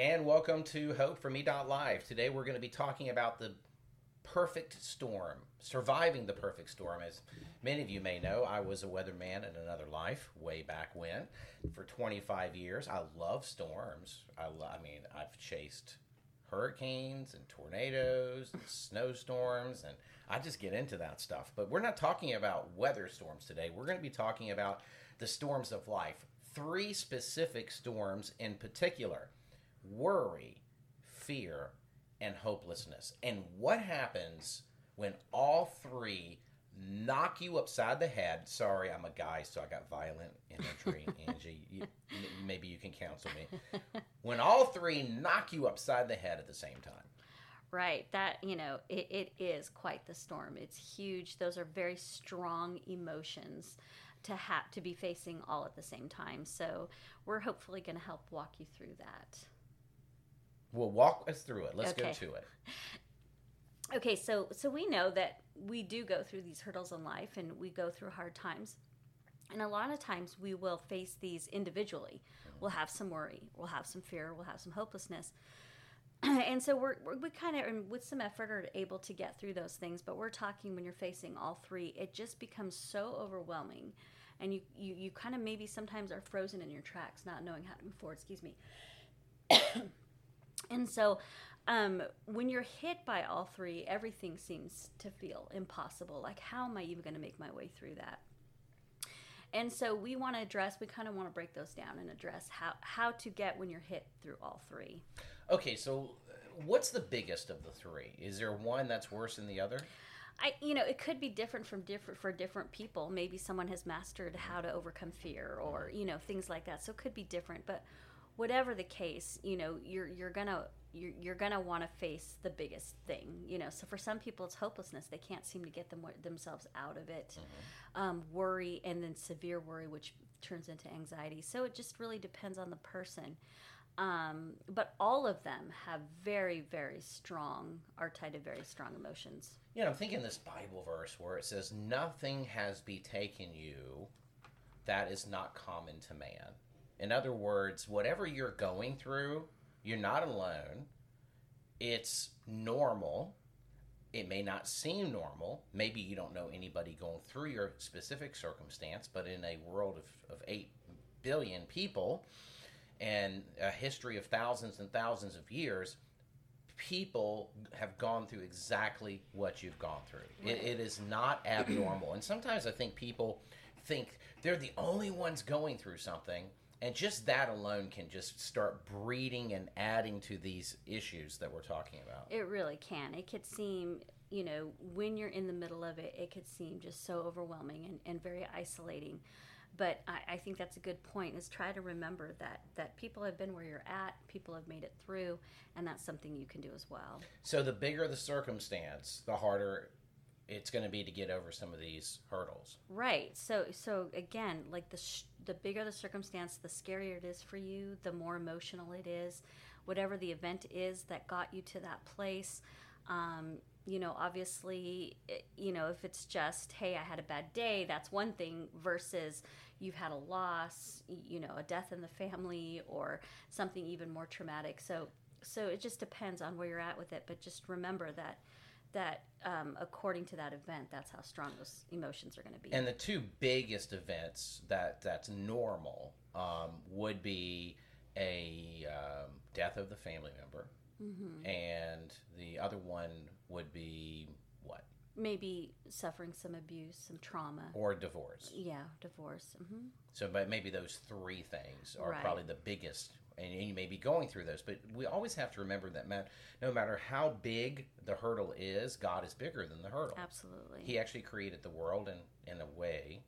And welcome to Hope for Me Live. Today we're going to be talking about the perfect storm, surviving the perfect storm. As many of you may know, I was a weatherman in another life way back when for 25 years. I love storms. I, lo- I mean, I've chased hurricanes and tornadoes and snowstorms and I just get into that stuff. But we're not talking about weather storms today. We're going to be talking about the storms of life. Three specific storms in particular worry, fear, and hopelessness. And what happens when all three knock you upside the head? Sorry, I'm a guy, so I got violent imagery, Angie. You, maybe you can counsel me. When all three knock you upside the head at the same time. Right. That, you know, it, it is quite the storm. It's huge. Those are very strong emotions to have to be facing all at the same time. So we're hopefully going to help walk you through that. Well, walk us through it. Let's Okay. go to it. Okay, so so we know that we do go through these hurdles in life and we go through hard times. And a lot of times we will face these individually. We'll have some worry, we'll have some fear, we'll have some hopelessness. and so we're, we're we kind of with some effort are able to get through those things, but we're talking when you're facing all three, it just becomes so overwhelming. And you, you, you kind of maybe sometimes are frozen in your tracks, not knowing how to move forward. Excuse me. And so, um, when you're hit by all three, everything seems to feel impossible. Like, how am I even going to make my way through that? And so, we want to address. We kind of want to break those down and address how how to get when you're hit through all three. Okay, so uh, what's the biggest of the three? Is there one that's worse than the other? I, you know, it could be different from different for different people. Maybe someone has mastered how to overcome fear, or you know, things like that. So it could be different. But whatever the case, you know, you're you're gonna you're, you're gonna want to face the biggest thing. You know, so for some people, it's hopelessness. They can't seem to get them themselves out of it. Um, worry, and then severe worry, which turns into anxiety. So it just really depends on the person. Um, but all of them have very, very strong, are tied to very strong emotions. You know, I'm thinking this Bible verse where it says, Nothing has betaken you that is not common to man. In other words, whatever you're going through, you're not alone. It's normal. It may not seem normal. Maybe you don't know anybody going through your specific circumstance, but in a world of, of 8 billion people and a history of thousands and thousands of years, people have gone through exactly what you've gone through. It, it is not abnormal. And sometimes I think people think they're the only ones going through something. And just that alone can just start breeding and adding to these issues that we're talking about. It really can. It could seem, you know, when you're in the middle of it, it could seem just so overwhelming and, and very isolating. But I, I think that's a good point is try to remember that that people have been where you're at, people have made it through, and that's something you can do as well. So the bigger the circumstance, the harder it's going to be to get over some of these hurdles. Right. So so again, like the sh- the bigger the circumstance, the scarier it is for you, the more emotional it is. Whatever the event is that got you to that place, um, you know, obviously, it- you know, if it's just, hey, I had a bad day, that's one thing versus you've had a loss, you know, a death in the family or something even more traumatic. So so it just depends on where you're at with it, but just remember that that um, according to that event, that's how strong those emotions are going to be. And the two biggest events that that's normal um, would be a um, death of the family member, Mm-hmm. and the other one would be what maybe suffering some abuse, some trauma. or divorce. Yeah, divorce. hmm So, but maybe those three things are Right. probably the biggest, and you may be going through those. But we always have to remember that ma- no matter how big the hurdle is, God is bigger than the hurdle. Absolutely. He actually created the world, and in a way,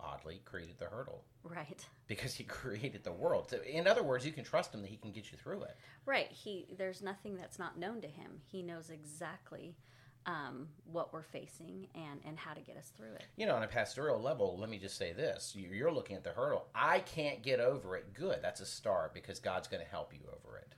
oddly, created the hurdle. Right. because he created the world. So in other words, you can trust him that he can get you through it. Right. He there's nothing that's not known to him. He knows exactly um, what we're facing and and how to get us through it. You know, on a pastoral level, let me just say this: You- you're looking at the hurdle. I can't get over it. Good, that's a start because God's going to help you over it.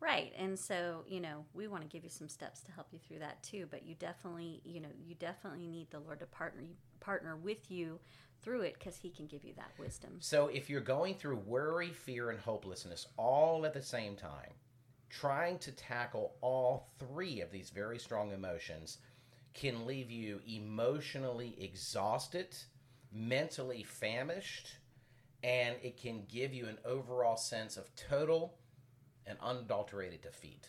Right. And so, you know, we want to give you some steps to help you through that too, but you definitely, you know, you definitely need the Lord to partner partner with you through it cuz he can give you that wisdom. So if you're going through worry, fear, and hopelessness all at the same time, trying to tackle all three of these very strong emotions can leave you emotionally exhausted, mentally famished, and it can give you an overall sense of total and unadulterated defeat.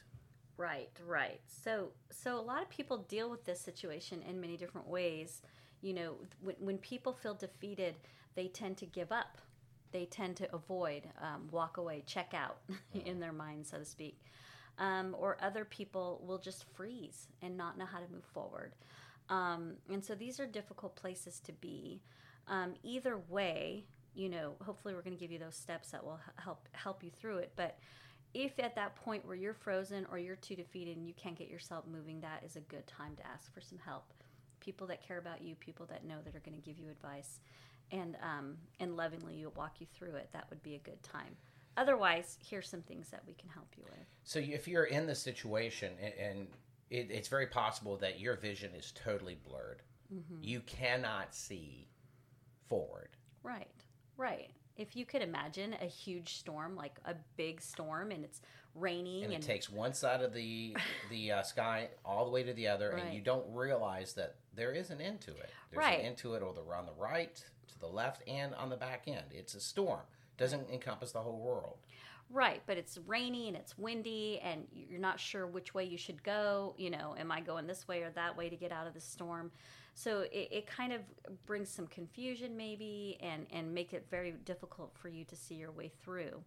Right, right. So, so a lot of people deal with this situation in many different ways. You know, when, when people feel defeated, they tend to give up. They tend to avoid, um, walk away, check out in their mind, so to speak. Um, or other people will just freeze and not know how to move forward. Um, and so these are difficult places to be. Um, either way, you know, hopefully we're going to give you those steps that will help help you through it. But if at that point where you're frozen or you're too defeated and you can't get yourself moving, that is a good time to ask for some help. People that care about you, people that know that are going to give you advice, and um, and lovingly walk you through it. That would be a good time. Otherwise, here's some things that we can help you with. So if you're in the situation and, and it, it's very possible that your vision is totally blurred, you cannot see forward. Right, right. If you could imagine a huge storm, like a big storm, and it's raining and and, it takes one side of the the uh, sky all the way to the other, and you don't realize that there is an end to it. There's Right. an end to it, or the on the right, to the left, and on the back end. It's a storm. Doesn't encompass the whole world. Right, but it's rainy and it's windy, and you're not sure which way you should go. You know, am I going this way or that way to get out of the storm? So it, it kind of brings some confusion, maybe, and and make it very difficult for you to see your way through.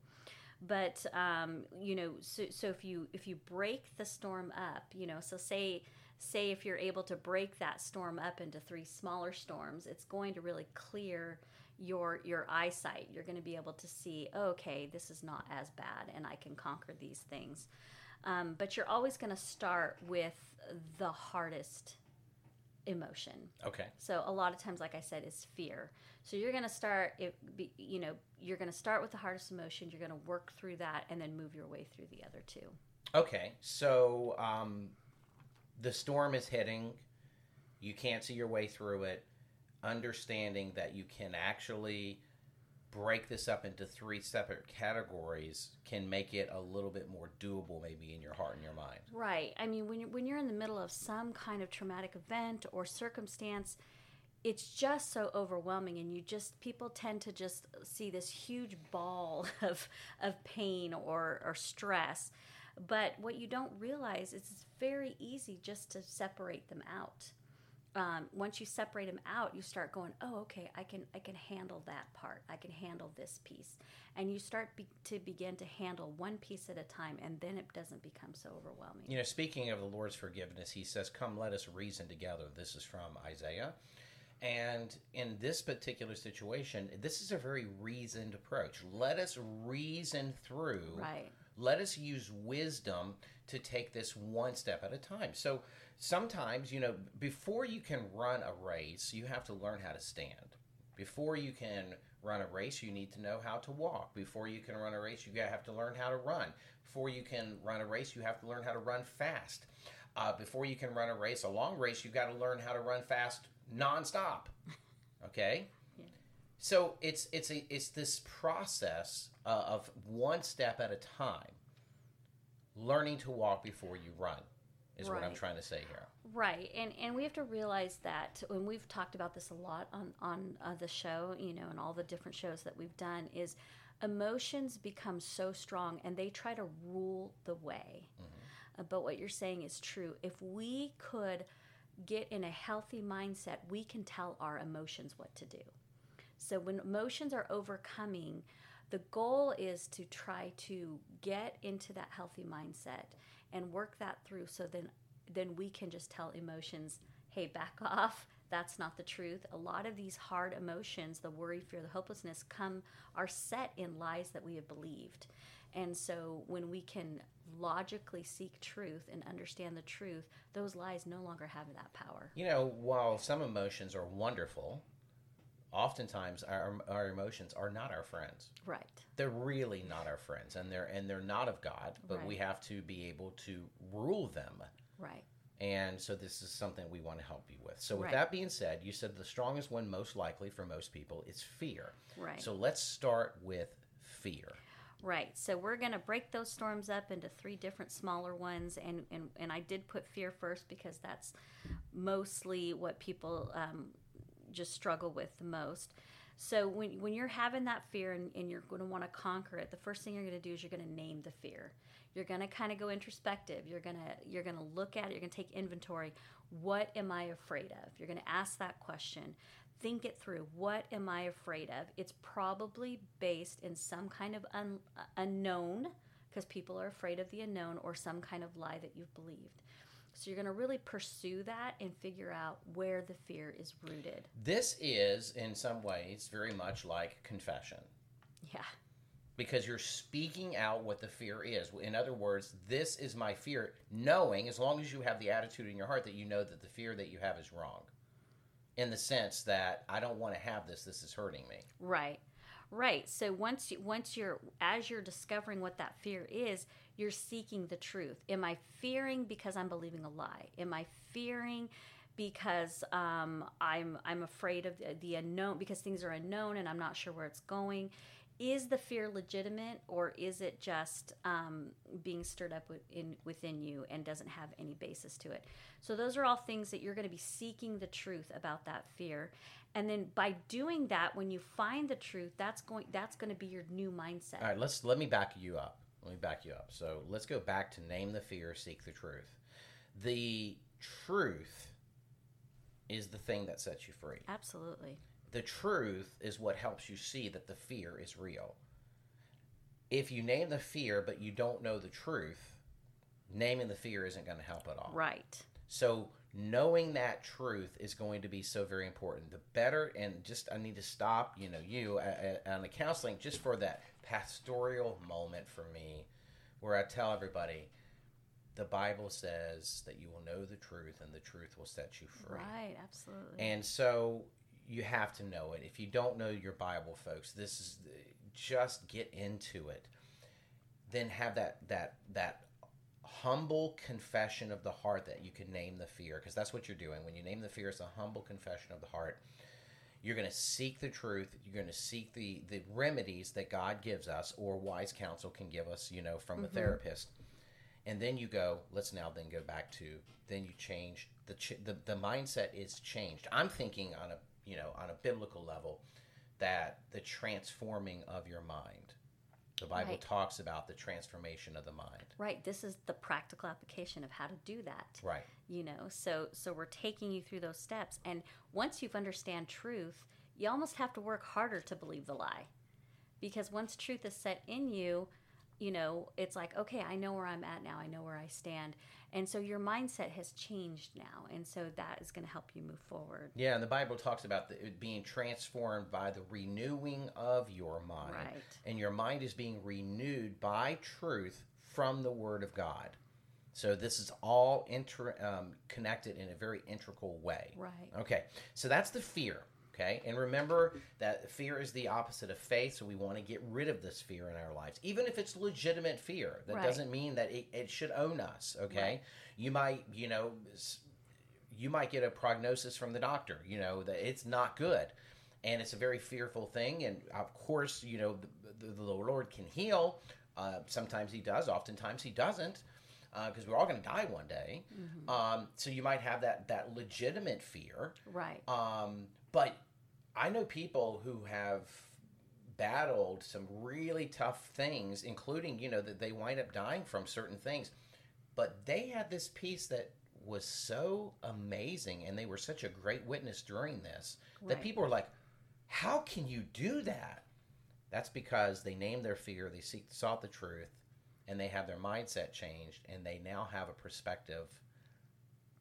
But um, you know, so, so if you if you break the storm up, you know, so say say if you're able to break that storm up into three smaller storms, it's going to really clear your your eyesight. You're going to be able to see, oh, okay, this is not as bad, and I can conquer these things. Um, but you're always going to start with the hardest emotion. Okay. So a lot of times, like I said, is fear. So you're going to start, it, be, you know, you're going to start with the hardest emotion. You're going to work through that, and then move your way through the other two. Okay. So um, the storm is hitting. You can't see your way through it. Understanding that you can actually break this up into three separate categories can make it a little bit more doable, maybe in your heart and your mind. Right. I mean, when you're, when you're in the middle of some kind of traumatic event or circumstance, it's just so overwhelming, and you just people tend to just see this huge ball of of pain or or stress. But what you don't realize is it's very easy just to separate them out. Um, once you separate them out, you start going, "Oh, okay, I can I can handle that part. I can handle this piece," and you start be- to begin to handle one piece at a time, and then it doesn't become so overwhelming. You know, speaking of the Lord's forgiveness, he says, Come, let us reason together. This is from Isaiah. And in this particular situation, this is a very reasoned approach. Let us reason through. Right. Let us use wisdom to take this one step at a time. So sometimes, you know, before you can run a race, you have to learn how to stand. Before you can run a race, you need to know how to walk. Before you can run a race, you have to learn how to run. Before you can run a race, you have to learn how to run fast. Uh, before you can run a race, a long race, you've got to learn how to run fast nonstop. Okay. So it's it's a it's this process uh, of one step at a time, learning to walk before you run, is what I'm trying to say here. Right, and and we have to realize that when we've talked about this a lot on on uh, the show, you know, and all the different shows that we've done, is emotions become so strong and they try to rule the way. Uh, but what you're saying is true. If we could get in a healthy mindset, we can tell our emotions what to do. So when emotions are overcoming, the goal is to try to get into that healthy mindset and work that through so then then we can just tell emotions, "Hey, back off. That's not the truth." A lot of these hard emotions, the worry, fear, the hopelessness come are set in lies that we have believed. And so when we can logically seek truth and understand the truth, those lies no longer have that power. You know, while some emotions are wonderful, oftentimes our our emotions are not our friends. Right. They're really not our friends, and they're and they're not of God. But we have to be able to rule them. Right. And so this is something we want to help you with. So with Right. that being said, you said the strongest one most likely for most people is fear. Right. So let's start with fear. Right. So we're going to break those storms up into three different smaller ones. And, and, and I did put fear first because that's mostly what people um, just struggle with the most. So when, when you're having that fear and, and you're going to want to conquer it, the first thing you're going to do is you're going to name the fear. You're going to kind of go introspective. You're going to you're going to look at it. You're going to take inventory. What am I afraid of? You're going to ask that question. Think it through. What am I afraid of? It's probably based in some kind of un, uh, unknown because people are afraid of the unknown or some kind of lie that you've believed. So you're going to really pursue that and figure out where the fear is rooted. This is, in some ways, very much like confession Yeah. because you're speaking out what the fear is. In other words, this is my fear, knowing, as long as you have the attitude in your heart that you know that the fear that you have is wrong. In the sense that I don't want to have this, this is hurting me. Right. Right. So once you once you're as you're discovering what that fear is, you're seeking the truth. Am I fearing because I'm believing a lie? Am I fearing because um, I'm I'm afraid of the, the unknown because things are unknown and I'm not sure where it's going? Is the fear legitimate or is it just um, being stirred up in, within you and doesn't have any basis to it? So those are all things that you're going to be seeking the truth about that fear, and then by doing that, when you find the truth, that's going that's going to be your new mindset. All right, let's let me back you up. Let me back you up. So let's go back to name the fear, seek the truth. The truth is the thing that sets you free. Absolutely. The truth is what helps you see that the fear is real. If you name the fear but you don't know the truth, naming the fear isn't going to help at all. Right. So knowing that truth is going to be so very important. The better, and just I need to stop, you know, you uh, uh, on the counseling just for that pastoral moment for me, where I tell everybody, the Bible says that you will know the truth, and the truth will set you free. Right. Absolutely. And so you have to know it. If you don't know your Bible, folks, this is just get into it. Then have that that that humble confession of the heart that you can name the fear because that's what you're doing when you name the fear it's a humble confession of the heart you're going to seek the truth you're going to seek the the remedies that god gives us or wise counsel can give us you know from a mm-hmm. therapist. And then you go let's now then go back to then you change the ch- the, the mindset is changed. I'm thinking on a you know on a biblical level that the transforming of your mind the bible Right. talks about the transformation of the mind right. This is the practical application of how to do that. right You know. So so we're taking you through those steps, and once you've understand truth, you almost have to work harder to believe the lie, because once truth is set in you, you know, it's like, okay, I know where I'm at now. I know where I stand. And so your mindset has changed now. And so that is going to help you move forward. Yeah, and the Bible talks about the, it being transformed by the renewing of your mind. Right. And your mind is being renewed by truth from the Word of God. So this is all inter, um, connected in a very integral way. Right. Okay, so that's the fear. Okay, and remember that fear is the opposite of faith, so we want to get rid of this fear in our lives, even if it's legitimate fear. That Right. doesn't mean that it, it should own us. Okay, Right. you might, you know, you might get a prognosis from the doctor, you know, that it's not good, and it's a very fearful thing. And of course, you know, the, the, the Lord can heal. Uh, sometimes He does. Oftentimes He doesn't, because we're all going to die one day. Um, so you might have that that legitimate fear. Right. Um, but I know people who have battled some really tough things, including, you know, that they wind up dying from certain things. But they had this peace that was so amazing and they were such a great witness during this that people were like, How can you do that? That's because they named their fear, they seek, sought the truth, and they have their mindset changed, and they now have a perspective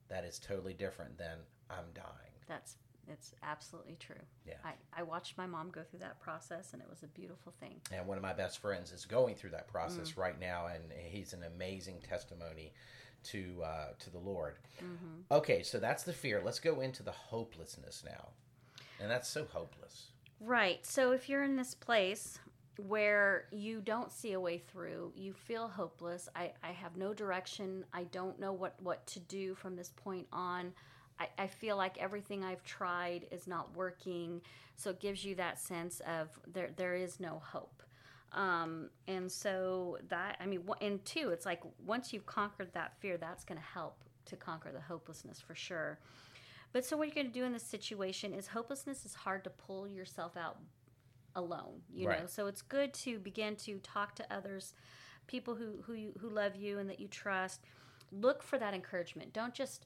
that is totally different than I'm dying. That's it's absolutely true. Yeah. I, I watched my mom go through that process and it was a beautiful thing. And one of my best friends is going through that process right now, and he's an amazing testimony to uh, to the Lord. Okay, so that's the fear. Let's go into the hopelessness now, and that's so hopeless. Right. So if you're in this place where you don't see a way through, you feel hopeless, I, I have no direction, I don't know what, what to do from this point on. I, I feel like everything I've tried is not working. So it gives you that sense of there there is no hope. Um, and so that, I mean, and two, it's like once you've conquered that fear, that's going to help to conquer the hopelessness for sure. But so what you're going to do in this situation is hopelessness is hard to pull yourself out alone, you Right. know. So it's good to begin to talk to others, people who who you, who love you and that you trust. Look for that encouragement. Don't just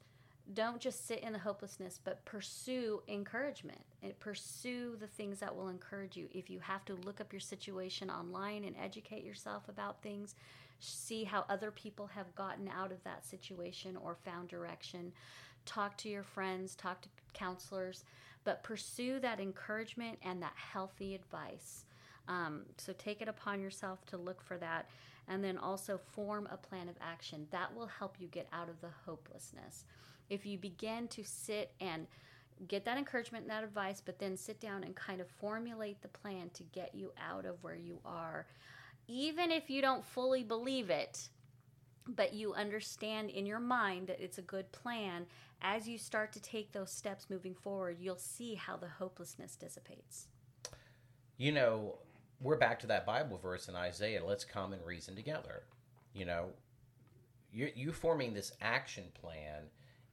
don't just sit in the hopelessness, but pursue encouragement and pursue the things that will encourage you. If you have to look up your situation online and educate yourself about things, see how other people have gotten out of that situation or found direction. Talk to your friends, talk to counselors, but pursue that encouragement and that healthy advice. Um, so take it upon yourself to look for that and then also form a plan of action that will help you get out of the hopelessness. If you begin to sit and get that encouragement and that advice, but then sit down and kind of formulate the plan to get you out of where you are, even if you don't fully believe it, but you understand in your mind that it's a good plan, as you start to take those steps moving forward, you'll see how the hopelessness dissipates. You know, we're back to that Bible verse in Isaiah. Let's come and reason together. You know, you you forming this action plan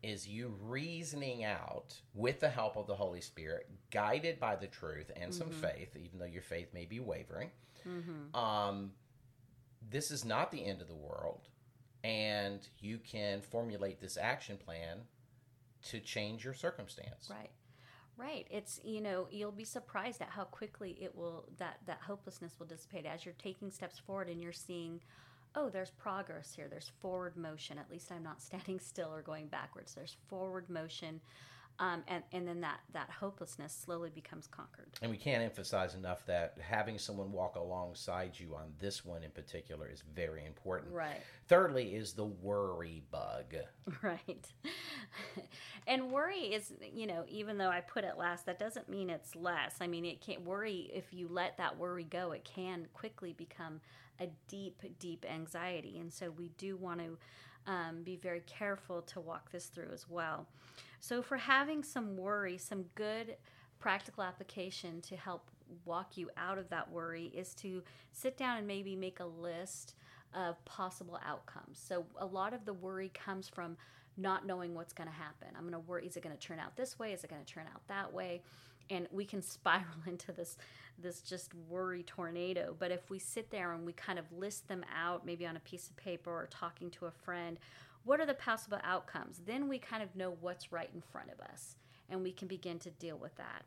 is you reasoning out with the help of the Holy Spirit, guided by the truth and some faith, even though your faith may be wavering. Um, this is not the end of the world, and you can formulate this action plan to change your circumstance. Right. Right. It's you know, you'll be surprised at how quickly it will that that hopelessness will dissipate as you're taking steps forward and you're seeing oh, there's progress here. There's forward motion. At least I'm not standing still or going backwards. There's forward motion. Um, and, and then that, that hopelessness slowly becomes conquered. And we can't emphasize enough that having someone walk alongside you on this one in particular is very important. Right. Thirdly, is the worry bug. Right. and worry is, you know, even though I put it last, that doesn't mean it's less. I mean, it can't worry, if you let that worry go, it can quickly become a deep, deep anxiety. And so we do want to um, be very careful to walk this through as well. So, for having some worry, some good practical application to help walk you out of that worry is to sit down and maybe make a list of possible outcomes. So a lot of the worry comes from not knowing what's going to happen. I'm going to worry is it going to turn out this way? Is it going to turn out that way? And we can spiral into this this just worry tornado. But if we sit there and we kind of list them out maybe on a piece of paper or talking to a friend, what are the possible outcomes? Then we kind of know what's right in front of us and we can begin to deal with that.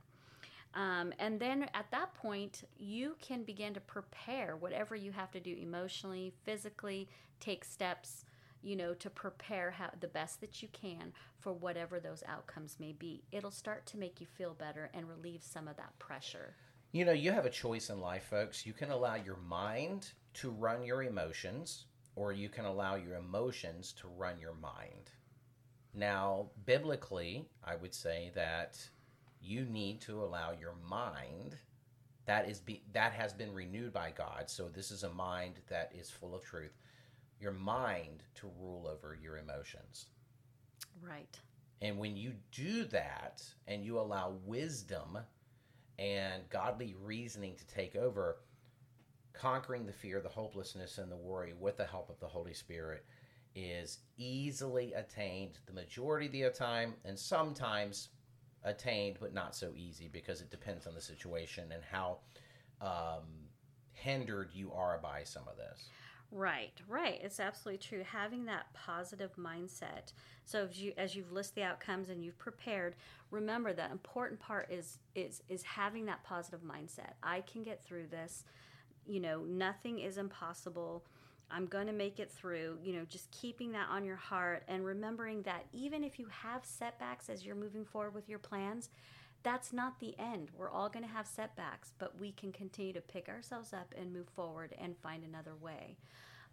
Um, and then at that point, you can begin to prepare whatever you have to do emotionally, physically, take steps, you know, to prepare how, the best that you can for whatever those outcomes may be. It'll start to make you feel better and relieve some of that pressure. You know, you have a choice in life, folks. You can allow your mind to run your emotions, or you can allow your emotions to run your mind. Now, biblically, I would say that you need to allow your mind that is be, that has been renewed by God. So this is a mind that is full of truth. Your mind to rule over your emotions. Right. And when you do that and you allow wisdom and godly reasoning to take over, conquering the fear, the hopelessness, and the worry with the help of the Holy Spirit is easily attained the majority of the time, and sometimes attained, but not so easy because it depends on the situation and how um, hindered you are by some of this. Right, right. It's absolutely true. Having that positive mindset. So as you as you've listed the outcomes and you've prepared, remember that important part is is is having that positive mindset. I can get through this. You know, nothing is impossible. I'm going to make it through. You know, just keeping that on your heart and remembering that even if you have setbacks as you're moving forward with your plans, that's not the end. We're all going to have setbacks, but we can continue to pick ourselves up and move forward and find another way.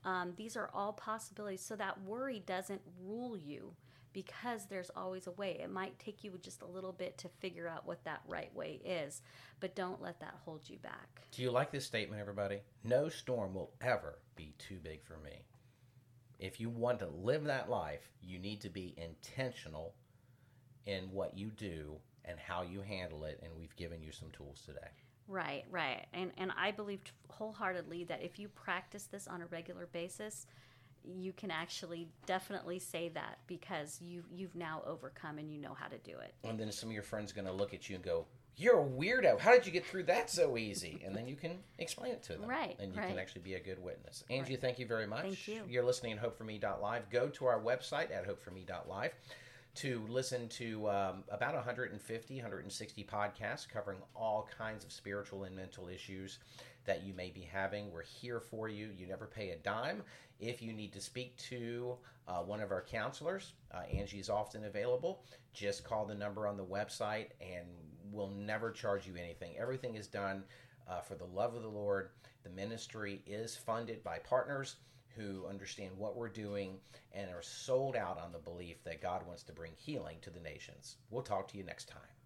Um, these are all possibilities so that worry doesn't rule you because there's always a way. It might take you just a little bit to figure out what that right way is, but don't let that hold you back. Do you like this statement, everybody? No storm will ever be too big for me. If you want to live that life, you need to be intentional in what you do and how you handle it, and we've given you some tools today. Right, right. And and I believe wholeheartedly that if you practice this on a regular basis, you can actually definitely say that because you you've now overcome and you know how to do it. And then some of your friends are going to look at you and go, "You're a weirdo. How did you get through that so easy?" And then you can explain it to them. Right, And you right. can actually be a good witness. Angie, thank you very much. Thank you. You're listening at hopeforme.live. Go to our website at hopeforme.live to listen to um, about 150, 160 podcasts covering all kinds of spiritual and mental issues that you may be having. We're here for you. You never pay a dime. If you need to speak to uh, one of our counselors, uh, Angie is often available. Just call the number on the website and we'll never charge you anything. Everything is done uh, for the love of the Lord. The ministry is funded by partners who understand what we're doing and are sold out on the belief that God wants to bring healing to the nations. We'll talk to you next time.